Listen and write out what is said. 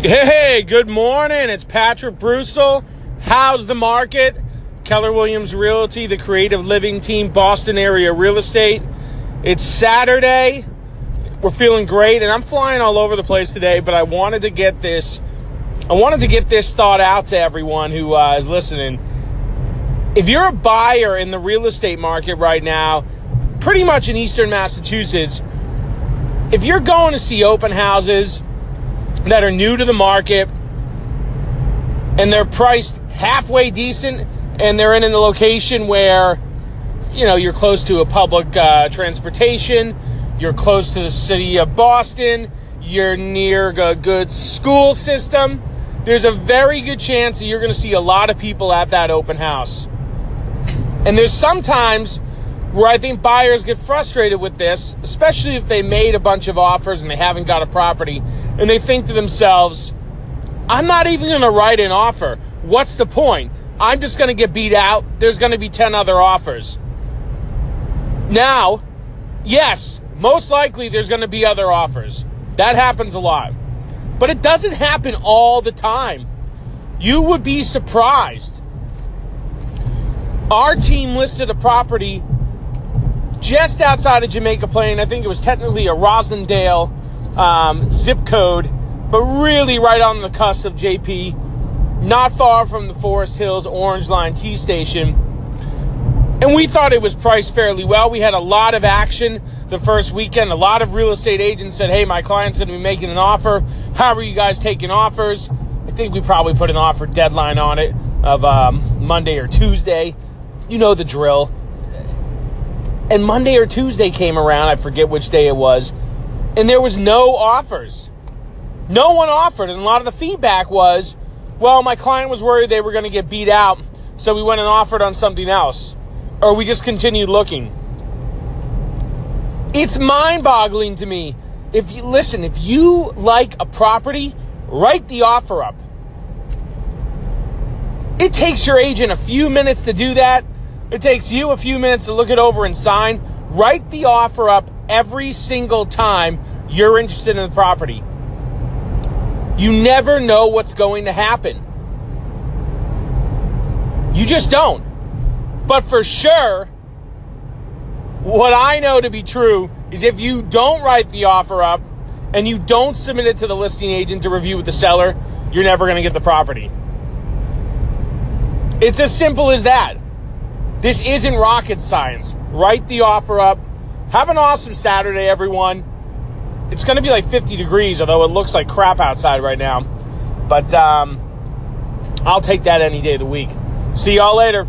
Hey, good morning. It's Patrick Brussel. How's the market? Keller Williams Realty, the creative living team, Boston area real estate. It's Saturday. We're feeling great, and I'm flying all over the place today, but I wanted to get this. I wanted to get this thought out to everyone who uh, is listening. If you're a buyer in the real estate market right now, pretty much in eastern Massachusetts, if you're going to see open houses that are new to the market and they're priced halfway decent and they're in in a location where you know you're close to a public uh, transportation you're close to the city of boston you're near a good school system there's a very good chance that you're going to see a lot of people at that open house. And there's sometimes where I think buyers get frustrated with this, especially if they made a bunch of offers and they haven't got a property, and they think to themselves, I'm not even going to write an offer. What's the point? I'm just going to get beat out. There's going to be 10 other offers. Now, yes, most likely there's going to be other offers. That happens a lot. But it doesn't happen all the time. You would be surprised. Our team listed a property just outside of Jamaica Plain. I think it was technically a Roslindale um, zip code, but really right on the cusp of JP, not far from the Forest Hills Orange Line T station. And we thought it was priced fairly well. We had a lot of action the first weekend. A lot of real estate agents said, Hey, my client's going to be making an offer. How are you guys taking offers? I think we probably put an offer deadline on it of um, Monday or Tuesday. You know the drill. And Monday or Tuesday came around, I forget which day it was, and there was no offers. No one offered, and a lot of the feedback was, well, my client was worried they were going to get beat out, so we went and offered on something else. Or we just continued looking. It's mind boggling to me. If you listen, if you like a property, write the offer up. It takes your agent a few minutes to do that it takes you a few minutes to look it over and sign. Write the offer up every single time you're interested in the property. You never know what's going to happen. You just don't. But for sure, what I know to be true is if you don't write the offer up and you don't submit it to the listing agent to review with the seller, you're never going to get the property. It's as simple as that. This isn't rocket science. Write the offer up. Have an awesome Saturday, everyone. It's going to be like 50 degrees, although it looks like crap outside right now. But um, I'll take that any day of the week. See y'all later.